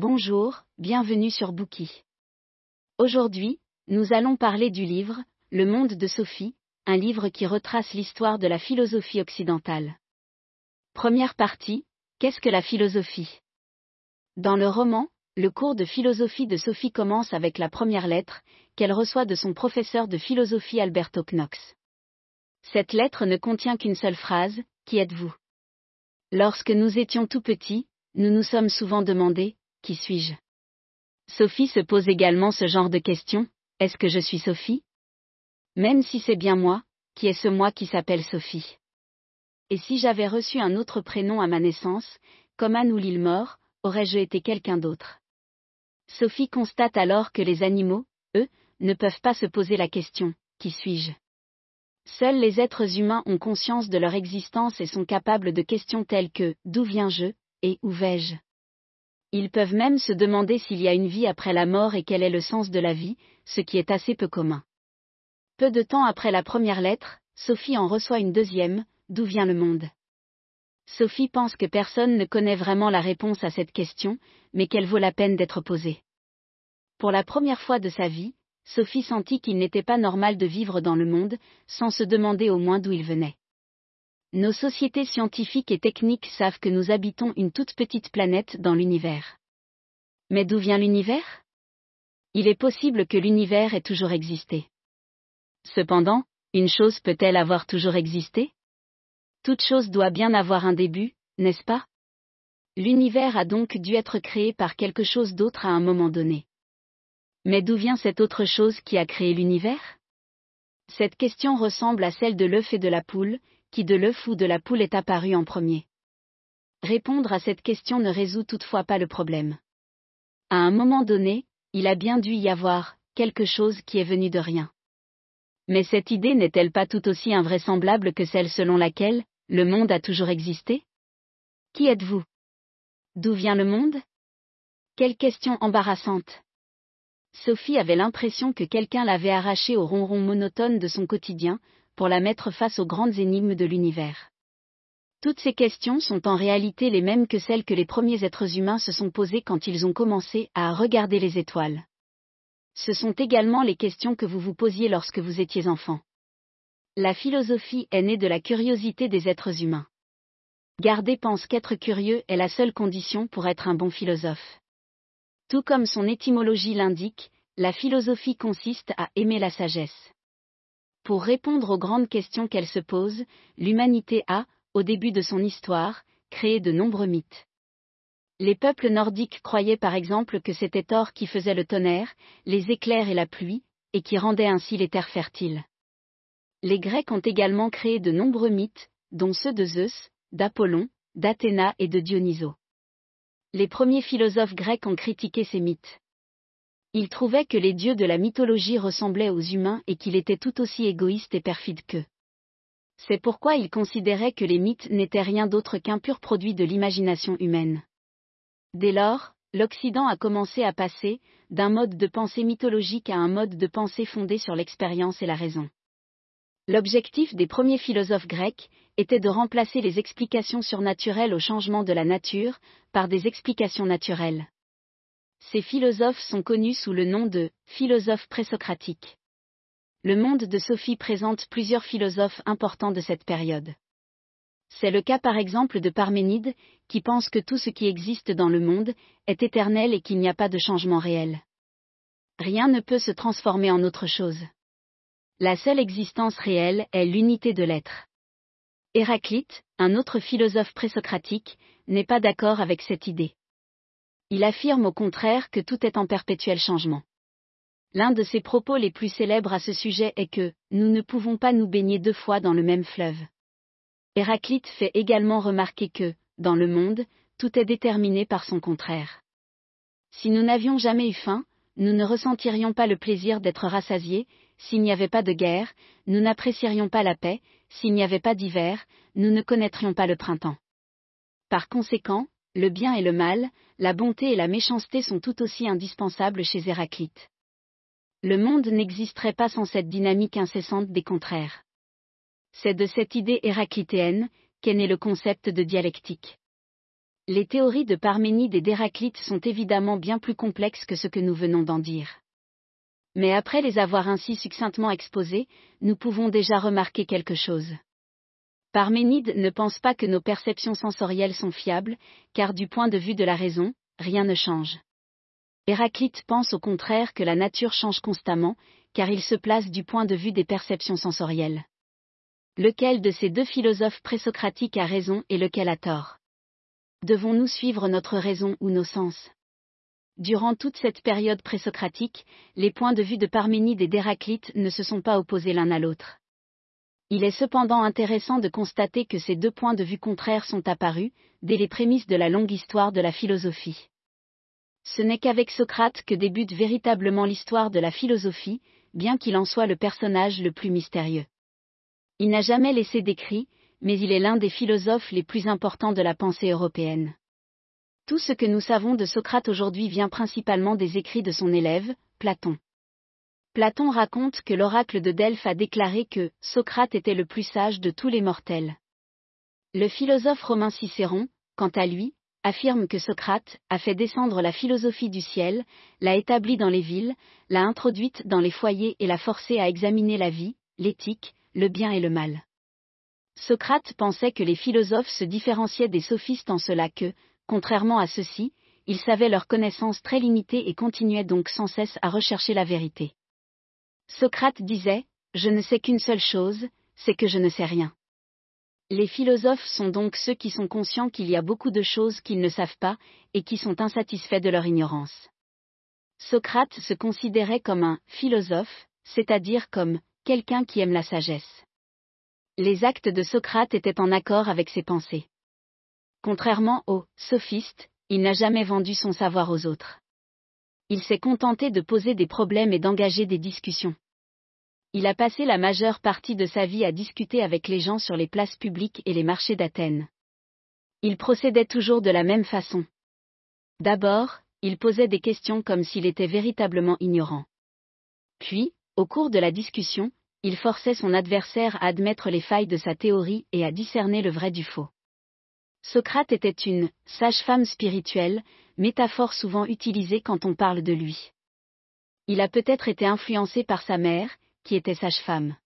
Bonjour, bienvenue sur Bookie. Aujourd'hui, nous allons parler du livre Le monde de Sophie, un livre qui retrace l'histoire de la philosophie occidentale. Première partie, qu'est-ce que la philosophie? Dans le roman, le cours de philosophie de Sophie commence avec la première lettre qu'elle reçoit de son professeur de philosophie Alberto Knox. Cette lettre ne contient qu'une seule phrase, Qui êtes-vous? Lorsque nous étions tout petits, nous nous sommes souvent demandé, qui suis-je? Sophie se pose également ce genre de questions, est-ce que je suis Sophie? Même si c'est bien moi, qui est ce moi qui s'appelle Sophie? Et si j'avais reçu un autre prénom à ma naissance, comme Anne ou l'île mort, aurais-je été quelqu'un d'autre? Sophie constate alors que les animaux, eux, ne peuvent pas se poser la question, qui suis-je? Seuls les êtres humains ont conscience de leur existence et sont capables de questions telles que d'où viens-je? et où vais-je? Ils peuvent même se demander s'il y a une vie après la mort et quel est le sens de la vie, ce qui est assez peu commun. Peu de temps après la première lettre, Sophie en reçoit une deuxième, D'où vient le monde Sophie pense que personne ne connaît vraiment la réponse à cette question, mais qu'elle vaut la peine d'être posée. Pour la première fois de sa vie, Sophie sentit qu'il n'était pas normal de vivre dans le monde, sans se demander au moins d'où il venait. Nos sociétés scientifiques et techniques savent que nous habitons une toute petite planète dans l'univers. Mais d'où vient l'univers? Il est possible que l'univers ait toujours existé. Cependant, une chose peut-elle avoir toujours existé? Toute chose doit bien avoir un début, n'est-ce pas? L'univers a donc dû être créé par quelque chose d'autre à un moment donné. Mais d'où vient cette autre chose qui a créé l'univers? Cette question ressemble à celle de l'œuf et de la poule, qui de l'œuf ou de la poule est apparu en premier Répondre à cette question ne résout toutefois pas le problème. À un moment donné, il a bien dû y avoir quelque chose qui est venu de rien. Mais cette idée n'est-elle pas tout aussi invraisemblable que celle selon laquelle le monde a toujours existé? Qui êtes-vous? D'où vient le monde? Quelle question embarrassante. Sophie avait l'impression que quelqu'un l'avait arrachée au ronron monotone de son quotidien, pour la mettre face aux grandes énigmes de l'univers. Toutes ces questions sont en réalité les mêmes que celles que les premiers êtres humains se sont posées quand ils ont commencé à regarder les étoiles. Ce sont également les questions que vous vous posiez lorsque vous étiez enfant. La philosophie est née de la curiosité des êtres humains. Gardet pense qu'être curieux est la seule condition pour être un bon philosophe. Tout comme son étymologie l'indique, la philosophie consiste à aimer la sagesse. Pour répondre aux grandes questions qu'elle se pose, l'humanité a, au début de son histoire, créé de nombreux mythes. Les peuples nordiques croyaient par exemple que c'était Thor qui faisait le tonnerre, les éclairs et la pluie, et qui rendait ainsi les terres fertiles. Les Grecs ont également créé de nombreux mythes, dont ceux de Zeus, d'Apollon, d'Athéna et de Dionysos. Les premiers philosophes grecs ont critiqué ces mythes. Il trouvait que les dieux de la mythologie ressemblaient aux humains et qu'il était tout aussi égoïste et perfide qu'eux. C'est pourquoi il considérait que les mythes n'étaient rien d'autre qu'un pur produit de l'imagination humaine. Dès lors, l'Occident a commencé à passer, d'un mode de pensée mythologique à un mode de pensée fondé sur l'expérience et la raison. L'objectif des premiers philosophes grecs était de remplacer les explications surnaturelles au changement de la nature par des explications naturelles. Ces philosophes sont connus sous le nom de philosophes présocratiques. Le monde de Sophie présente plusieurs philosophes importants de cette période. C'est le cas par exemple de Parménide, qui pense que tout ce qui existe dans le monde est éternel et qu'il n'y a pas de changement réel. Rien ne peut se transformer en autre chose. La seule existence réelle est l'unité de l'être. Héraclite, un autre philosophe présocratique, n'est pas d'accord avec cette idée. Il affirme au contraire que tout est en perpétuel changement. L'un de ses propos les plus célèbres à ce sujet est que nous ne pouvons pas nous baigner deux fois dans le même fleuve. Héraclite fait également remarquer que, dans le monde, tout est déterminé par son contraire. Si nous n'avions jamais eu faim, nous ne ressentirions pas le plaisir d'être rassasiés, s'il n'y avait pas de guerre, nous n'apprécierions pas la paix, s'il n'y avait pas d'hiver, nous ne connaîtrions pas le printemps. Par conséquent, le bien et le mal, la bonté et la méchanceté sont tout aussi indispensables chez Héraclite. Le monde n'existerait pas sans cette dynamique incessante des contraires. C'est de cette idée héraclitéenne qu'est né le concept de dialectique. Les théories de Parménide et d'Héraclite sont évidemment bien plus complexes que ce que nous venons d'en dire. Mais après les avoir ainsi succinctement exposées, nous pouvons déjà remarquer quelque chose. Parménide ne pense pas que nos perceptions sensorielles sont fiables, car du point de vue de la raison, rien ne change. Héraclite pense au contraire que la nature change constamment, car il se place du point de vue des perceptions sensorielles. Lequel de ces deux philosophes présocratiques a raison et lequel a tort? Devons-nous suivre notre raison ou nos sens? Durant toute cette période présocratique, les points de vue de Parménide et d'Héraclite ne se sont pas opposés l'un à l'autre. Il est cependant intéressant de constater que ces deux points de vue contraires sont apparus, dès les prémices de la longue histoire de la philosophie. Ce n'est qu'avec Socrate que débute véritablement l'histoire de la philosophie, bien qu'il en soit le personnage le plus mystérieux. Il n'a jamais laissé d'écrit, mais il est l'un des philosophes les plus importants de la pensée européenne. Tout ce que nous savons de Socrate aujourd'hui vient principalement des écrits de son élève, Platon. Platon raconte que l'oracle de Delphes a déclaré que Socrate était le plus sage de tous les mortels. Le philosophe romain Cicéron, quant à lui, affirme que Socrate a fait descendre la philosophie du ciel, l'a établie dans les villes, l'a introduite dans les foyers et l'a forcé à examiner la vie, l'éthique, le bien et le mal. Socrate pensait que les philosophes se différenciaient des sophistes en cela que, contrairement à ceux-ci, ils savaient leur connaissance très limitée et continuaient donc sans cesse à rechercher la vérité. Socrate disait, Je ne sais qu'une seule chose, c'est que je ne sais rien. Les philosophes sont donc ceux qui sont conscients qu'il y a beaucoup de choses qu'ils ne savent pas, et qui sont insatisfaits de leur ignorance. Socrate se considérait comme un philosophe, c'est-à-dire comme quelqu'un qui aime la sagesse les actes de Socrate étaient en accord avec ses pensées. Contrairement aux sophistes, il n'a jamais vendu son savoir aux autres. Il s'est contenté de poser des problèmes et d'engager des discussions. Il a passé la majeure partie de sa vie à discuter avec les gens sur les places publiques et les marchés d'Athènes. Il procédait toujours de la même façon. D'abord, il posait des questions comme s'il était véritablement ignorant. Puis, au cours de la discussion, il forçait son adversaire à admettre les failles de sa théorie et à discerner le vrai du faux. Socrate était une sage-femme spirituelle, métaphore souvent utilisée quand on parle de lui. Il a peut-être été influencé par sa mère, qui était sage-femme.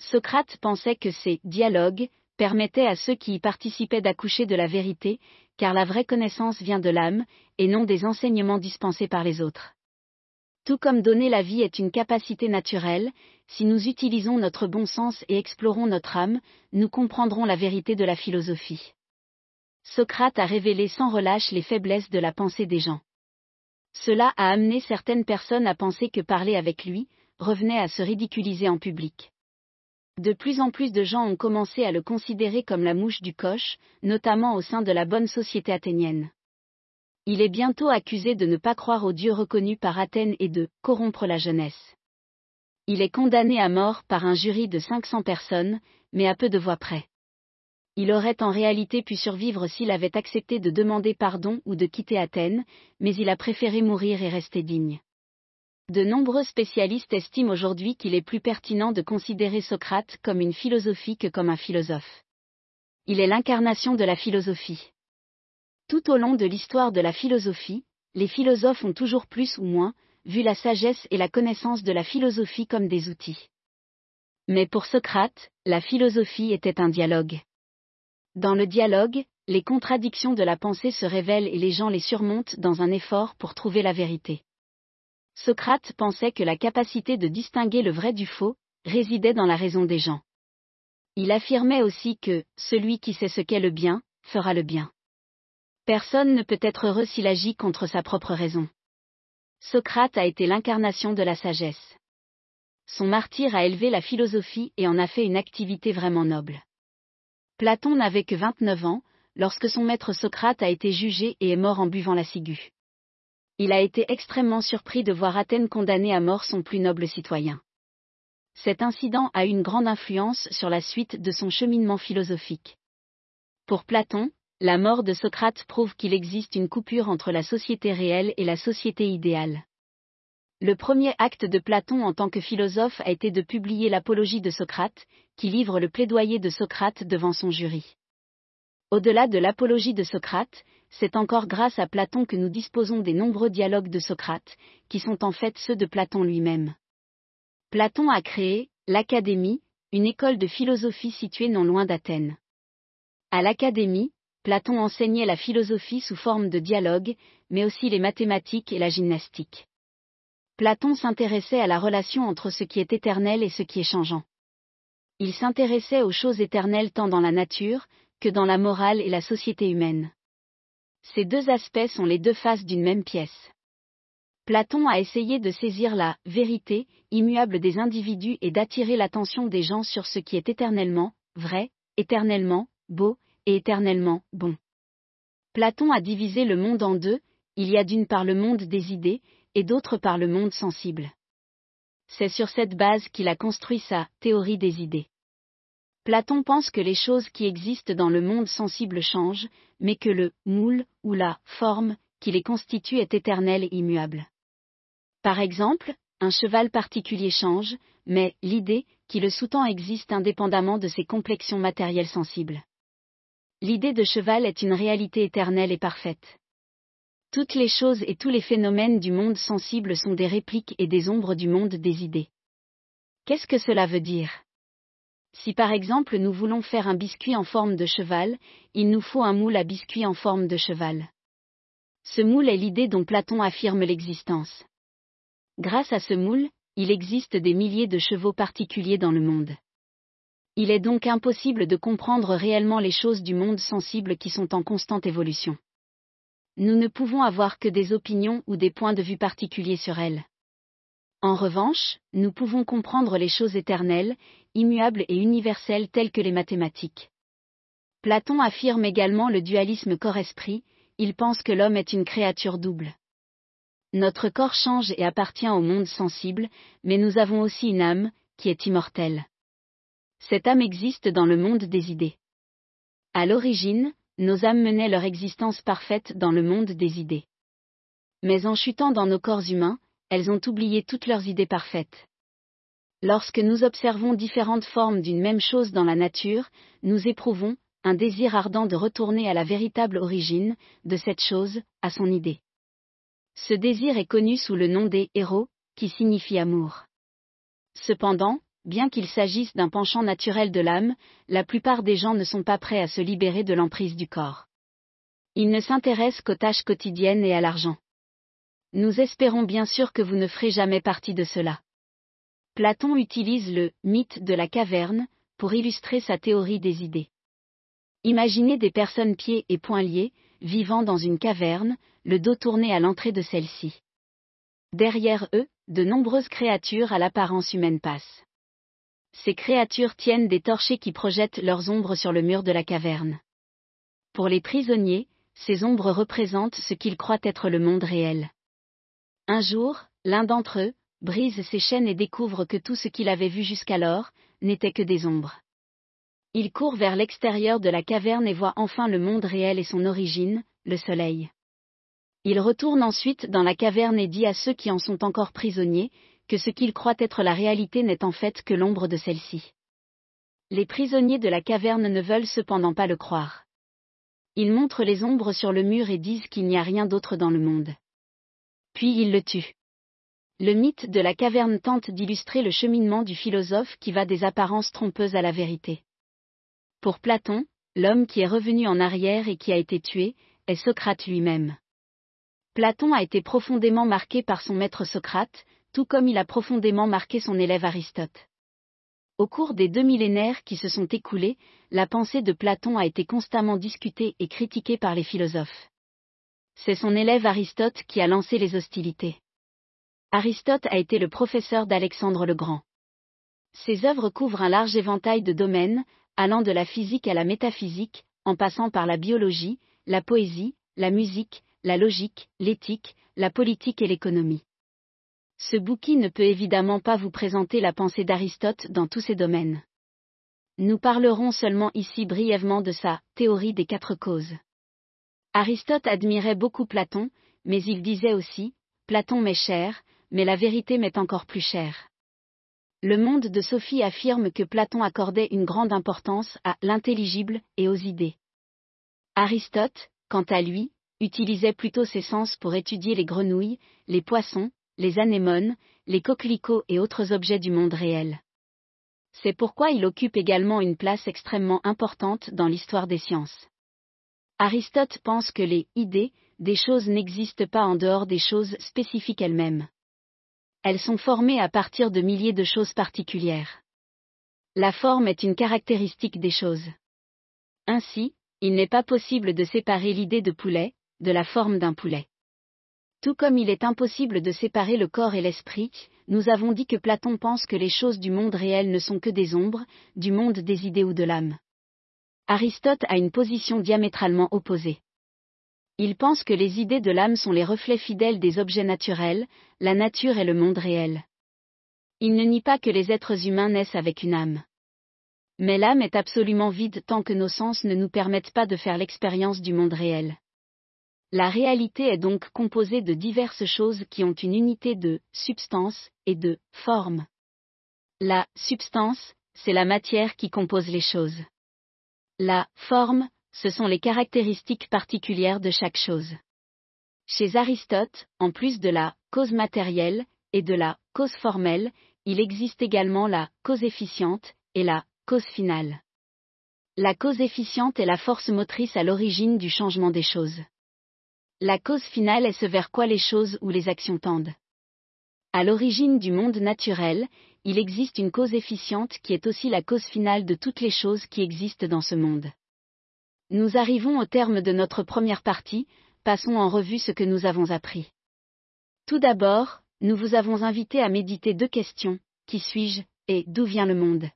Socrate pensait que ces dialogues permettaient à ceux qui y participaient d'accoucher de la vérité, car la vraie connaissance vient de l'âme, et non des enseignements dispensés par les autres. Tout comme donner la vie est une capacité naturelle, si nous utilisons notre bon sens et explorons notre âme, nous comprendrons la vérité de la philosophie. Socrate a révélé sans relâche les faiblesses de la pensée des gens. Cela a amené certaines personnes à penser que parler avec lui revenait à se ridiculiser en public. De plus en plus de gens ont commencé à le considérer comme la mouche du coche, notamment au sein de la bonne société athénienne. Il est bientôt accusé de ne pas croire au Dieu reconnu par Athènes et de corrompre la jeunesse. Il est condamné à mort par un jury de 500 personnes, mais à peu de voix près. Il aurait en réalité pu survivre s'il avait accepté de demander pardon ou de quitter Athènes, mais il a préféré mourir et rester digne. De nombreux spécialistes estiment aujourd'hui qu'il est plus pertinent de considérer Socrate comme une philosophie que comme un philosophe. Il est l'incarnation de la philosophie. Tout au long de l'histoire de la philosophie, les philosophes ont toujours plus ou moins vu la sagesse et la connaissance de la philosophie comme des outils. Mais pour Socrate, la philosophie était un dialogue. Dans le dialogue, les contradictions de la pensée se révèlent et les gens les surmontent dans un effort pour trouver la vérité. Socrate pensait que la capacité de distinguer le vrai du faux résidait dans la raison des gens. Il affirmait aussi que celui qui sait ce qu'est le bien fera le bien. Personne ne peut être heureux s'il agit contre sa propre raison. Socrate a été l'incarnation de la sagesse. Son martyr a élevé la philosophie et en a fait une activité vraiment noble. Platon n'avait que 29 ans, lorsque son maître Socrate a été jugé et est mort en buvant la ciguë. Il a été extrêmement surpris de voir Athènes condamner à mort son plus noble citoyen. Cet incident a une grande influence sur la suite de son cheminement philosophique. Pour Platon, la mort de Socrate prouve qu'il existe une coupure entre la société réelle et la société idéale. Le premier acte de Platon en tant que philosophe a été de publier l'Apologie de Socrate, qui livre le plaidoyer de Socrate devant son jury. Au-delà de l'apologie de Socrate, c'est encore grâce à Platon que nous disposons des nombreux dialogues de Socrate, qui sont en fait ceux de Platon lui-même. Platon a créé, l'Académie, une école de philosophie située non loin d'Athènes. À l'Académie, Platon enseignait la philosophie sous forme de dialogue, mais aussi les mathématiques et la gymnastique. Platon s'intéressait à la relation entre ce qui est éternel et ce qui est changeant. Il s'intéressait aux choses éternelles tant dans la nature, que dans la morale et la société humaine. Ces deux aspects sont les deux faces d'une même pièce. Platon a essayé de saisir la vérité immuable des individus et d'attirer l'attention des gens sur ce qui est éternellement vrai, éternellement beau et éternellement bon. Platon a divisé le monde en deux, il y a d'une part le monde des idées, et d'autre part le monde sensible. C'est sur cette base qu'il a construit sa théorie des idées. Platon pense que les choses qui existent dans le monde sensible changent, mais que le moule ou la forme qui les constitue est éternel et immuable. Par exemple, un cheval particulier change, mais l'idée qui le sous-tend existe indépendamment de ses complexions matérielles sensibles. L'idée de cheval est une réalité éternelle et parfaite. Toutes les choses et tous les phénomènes du monde sensible sont des répliques et des ombres du monde des idées. Qu'est-ce que cela veut dire? Si par exemple nous voulons faire un biscuit en forme de cheval, il nous faut un moule à biscuit en forme de cheval. Ce moule est l'idée dont Platon affirme l'existence. Grâce à ce moule, il existe des milliers de chevaux particuliers dans le monde. Il est donc impossible de comprendre réellement les choses du monde sensible qui sont en constante évolution. Nous ne pouvons avoir que des opinions ou des points de vue particuliers sur elles. En revanche, nous pouvons comprendre les choses éternelles, immuables et universelles telles que les mathématiques. Platon affirme également le dualisme corps-esprit, il pense que l'homme est une créature double. Notre corps change et appartient au monde sensible, mais nous avons aussi une âme, qui est immortelle. Cette âme existe dans le monde des idées. À l'origine, nos âmes menaient leur existence parfaite dans le monde des idées. Mais en chutant dans nos corps humains, elles ont oublié toutes leurs idées parfaites. Lorsque nous observons différentes formes d'une même chose dans la nature, nous éprouvons un désir ardent de retourner à la véritable origine de cette chose, à son idée. Ce désir est connu sous le nom des héros, qui signifie amour. Cependant, bien qu'il s'agisse d'un penchant naturel de l'âme, la plupart des gens ne sont pas prêts à se libérer de l'emprise du corps. Ils ne s'intéressent qu'aux tâches quotidiennes et à l'argent. Nous espérons bien sûr que vous ne ferez jamais partie de cela. Platon utilise le mythe de la caverne pour illustrer sa théorie des idées. Imaginez des personnes pieds et poings liés, vivant dans une caverne, le dos tourné à l'entrée de celle-ci. Derrière eux, de nombreuses créatures à l'apparence humaine passent. Ces créatures tiennent des torchers qui projettent leurs ombres sur le mur de la caverne. Pour les prisonniers, ces ombres représentent ce qu'ils croient être le monde réel. Un jour, l'un d'entre eux, brise ses chaînes et découvre que tout ce qu'il avait vu jusqu'alors, n'était que des ombres. Il court vers l'extérieur de la caverne et voit enfin le monde réel et son origine, le soleil. Il retourne ensuite dans la caverne et dit à ceux qui en sont encore prisonniers, que ce qu'ils croient être la réalité n'est en fait que l'ombre de celle-ci. Les prisonniers de la caverne ne veulent cependant pas le croire. Ils montrent les ombres sur le mur et disent qu'il n'y a rien d'autre dans le monde. Puis ils le tuent. Le mythe de la caverne tente d'illustrer le cheminement du philosophe qui va des apparences trompeuses à la vérité. Pour Platon, l'homme qui est revenu en arrière et qui a été tué, est Socrate lui-même. Platon a été profondément marqué par son maître Socrate, tout comme il a profondément marqué son élève Aristote. Au cours des deux millénaires qui se sont écoulés, la pensée de Platon a été constamment discutée et critiquée par les philosophes. C'est son élève Aristote qui a lancé les hostilités. Aristote a été le professeur d'Alexandre le Grand. Ses œuvres couvrent un large éventail de domaines, allant de la physique à la métaphysique, en passant par la biologie, la poésie, la musique, la logique, l'éthique, la politique et l'économie. Ce bouquin ne peut évidemment pas vous présenter la pensée d'Aristote dans tous ces domaines. Nous parlerons seulement ici brièvement de sa théorie des quatre causes. Aristote admirait beaucoup Platon, mais il disait aussi, Platon m'est cher, mais la vérité m'est encore plus chère. Le monde de Sophie affirme que Platon accordait une grande importance à l'intelligible et aux idées. Aristote, quant à lui, utilisait plutôt ses sens pour étudier les grenouilles, les poissons, les anémones, les coquelicots et autres objets du monde réel. C'est pourquoi il occupe également une place extrêmement importante dans l'histoire des sciences. Aristote pense que les idées des choses n'existent pas en dehors des choses spécifiques elles-mêmes. Elles sont formées à partir de milliers de choses particulières. La forme est une caractéristique des choses. Ainsi, il n'est pas possible de séparer l'idée de poulet, de la forme d'un poulet. Tout comme il est impossible de séparer le corps et l'esprit, nous avons dit que Platon pense que les choses du monde réel ne sont que des ombres, du monde des idées ou de l'âme. Aristote a une position diamétralement opposée. Il pense que les idées de l'âme sont les reflets fidèles des objets naturels, la nature et le monde réel. Il ne nie pas que les êtres humains naissent avec une âme. Mais l'âme est absolument vide tant que nos sens ne nous permettent pas de faire l'expérience du monde réel. La réalité est donc composée de diverses choses qui ont une unité de substance et de forme. La substance, c'est la matière qui compose les choses. La forme, ce sont les caractéristiques particulières de chaque chose. Chez Aristote, en plus de la cause matérielle et de la cause formelle, il existe également la cause efficiente et la cause finale. La cause efficiente est la force motrice à l'origine du changement des choses. La cause finale est ce vers quoi les choses ou les actions tendent. À l'origine du monde naturel, il existe une cause efficiente qui est aussi la cause finale de toutes les choses qui existent dans ce monde. Nous arrivons au terme de notre première partie, passons en revue ce que nous avons appris. Tout d'abord, nous vous avons invité à méditer deux questions, qui suis-je, et d'où vient le monde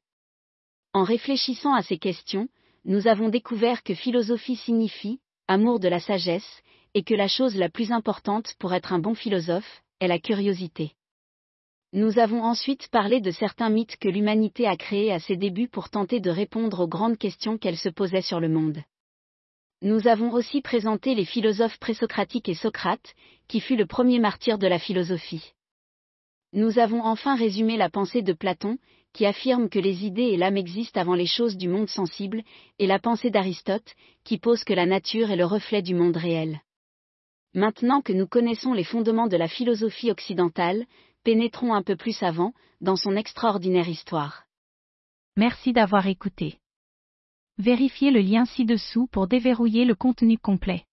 En réfléchissant à ces questions, nous avons découvert que philosophie signifie, amour de la sagesse, et que la chose la plus importante pour être un bon philosophe, est la curiosité. Nous avons ensuite parlé de certains mythes que l'humanité a créés à ses débuts pour tenter de répondre aux grandes questions qu'elle se posait sur le monde. Nous avons aussi présenté les philosophes présocratiques et Socrate, qui fut le premier martyr de la philosophie. Nous avons enfin résumé la pensée de Platon, qui affirme que les idées et l'âme existent avant les choses du monde sensible, et la pensée d'Aristote, qui pose que la nature est le reflet du monde réel. Maintenant que nous connaissons les fondements de la philosophie occidentale, pénétrons un peu plus avant, dans son extraordinaire histoire. Merci d'avoir écouté. Vérifiez le lien ci-dessous pour déverrouiller le contenu complet.